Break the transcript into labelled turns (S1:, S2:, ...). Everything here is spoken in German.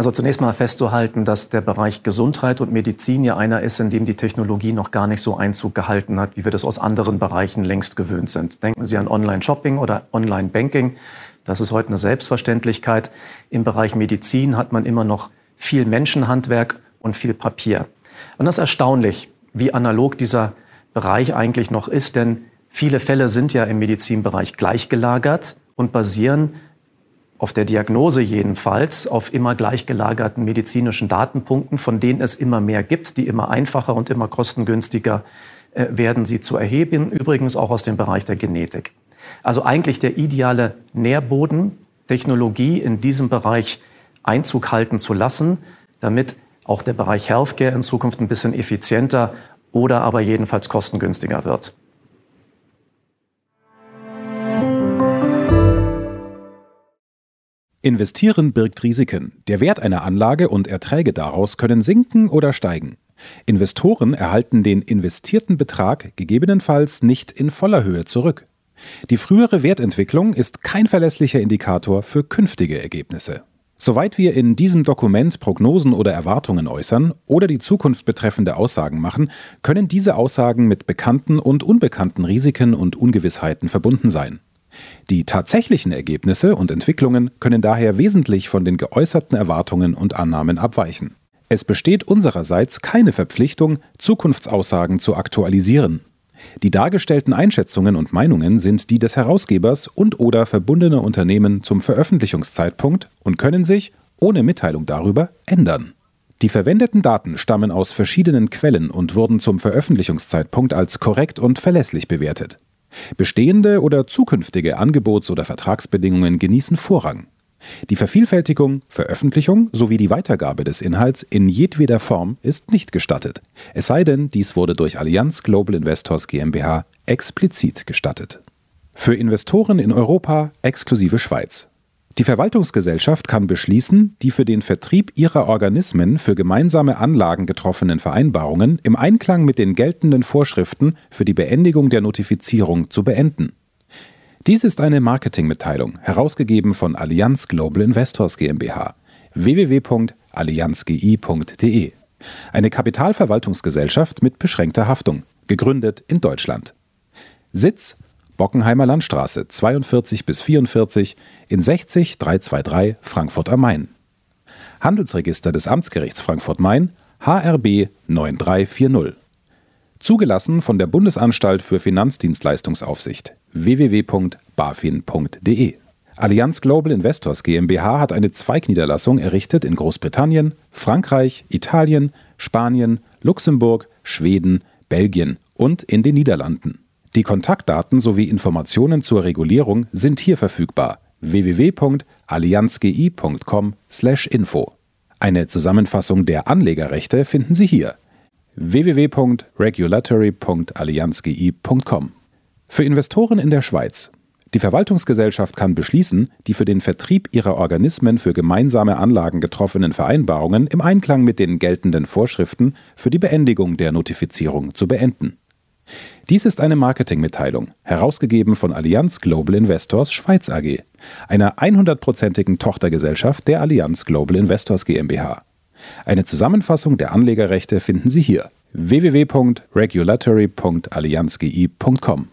S1: Also zunächst mal festzuhalten, dass der Bereich Gesundheit und Medizin ja einer ist, in dem die Technologie noch gar nicht so Einzug gehalten hat, wie wir das aus anderen Bereichen längst gewöhnt sind. Denken Sie an Online-Shopping oder Online-Banking. Das ist heute eine Selbstverständlichkeit. Im Bereich Medizin hat man immer noch viel Menschenhandwerk und viel Papier. Und das ist erstaunlich, wie analog dieser Bereich eigentlich noch ist, denn viele Fälle sind ja im Medizinbereich gleichgelagert und basieren auf der Diagnose jedenfalls auf immer gleichgelagerten medizinischen Datenpunkten, von denen es immer mehr gibt, die immer einfacher und immer kostengünstiger äh, werden, sie zu erheben, übrigens auch aus dem Bereich der Genetik. Also eigentlich der ideale Nährboden, Technologie in diesem Bereich Einzug halten zu lassen, damit auch der Bereich Healthcare in Zukunft ein bisschen effizienter oder aber jedenfalls kostengünstiger wird.
S2: Investieren birgt Risiken. Der Wert einer Anlage und Erträge daraus können sinken oder steigen. Investoren erhalten den investierten Betrag gegebenenfalls nicht in voller Höhe zurück. Die frühere Wertentwicklung ist kein verlässlicher Indikator für künftige Ergebnisse. Soweit wir in diesem Dokument Prognosen oder Erwartungen äußern oder die Zukunft betreffende Aussagen machen, können diese Aussagen mit bekannten und unbekannten Risiken und Ungewissheiten verbunden sein. Die tatsächlichen Ergebnisse und Entwicklungen können daher wesentlich von den geäußerten Erwartungen und Annahmen abweichen. Es besteht unsererseits keine Verpflichtung, Zukunftsaussagen zu aktualisieren. Die dargestellten Einschätzungen und Meinungen sind die des Herausgebers und/oder verbundener Unternehmen zum Veröffentlichungszeitpunkt und können sich, ohne Mitteilung darüber, ändern. Die verwendeten Daten stammen aus verschiedenen Quellen und wurden zum Veröffentlichungszeitpunkt als korrekt und verlässlich bewertet. Bestehende oder zukünftige Angebots- oder Vertragsbedingungen genießen Vorrang. Die Vervielfältigung, Veröffentlichung sowie die Weitergabe des Inhalts in jedweder Form ist nicht gestattet, es sei denn, dies wurde durch Allianz Global Investors GmbH explizit gestattet. Für Investoren in Europa exklusive Schweiz. Die Verwaltungsgesellschaft kann beschließen, die für den Vertrieb ihrer Organismen für gemeinsame Anlagen getroffenen Vereinbarungen im Einklang mit den geltenden Vorschriften für die Beendigung der Notifizierung zu beenden. Dies ist eine Marketingmitteilung, herausgegeben von Allianz Global Investors GmbH www.allianzgi.de. Eine Kapitalverwaltungsgesellschaft mit beschränkter Haftung, gegründet in Deutschland. Sitz Bockenheimer Landstraße 42 bis 44 in 60 323 Frankfurt am Main. Handelsregister des Amtsgerichts Frankfurt-Main HRB 9340. Zugelassen von der Bundesanstalt für Finanzdienstleistungsaufsicht www.bafin.de. Allianz Global Investors GmbH hat eine Zweigniederlassung errichtet in Großbritannien, Frankreich, Italien, Spanien, Luxemburg, Schweden, Belgien und in den Niederlanden. Die Kontaktdaten sowie Informationen zur Regulierung sind hier verfügbar www.allianzgi.com/info. Eine Zusammenfassung der Anlegerrechte finden Sie hier www.regulatory.allianzgi.com. Für Investoren in der Schweiz. Die Verwaltungsgesellschaft kann beschließen, die für den Vertrieb ihrer Organismen für gemeinsame Anlagen getroffenen Vereinbarungen im Einklang mit den geltenden Vorschriften für die Beendigung der Notifizierung zu beenden. Dies ist eine Marketingmitteilung, herausgegeben von Allianz Global Investors Schweiz AG, einer 100%igen Tochtergesellschaft der Allianz Global Investors GmbH. Eine Zusammenfassung der Anlegerrechte finden Sie hier www.regulatory.allianzgi.com.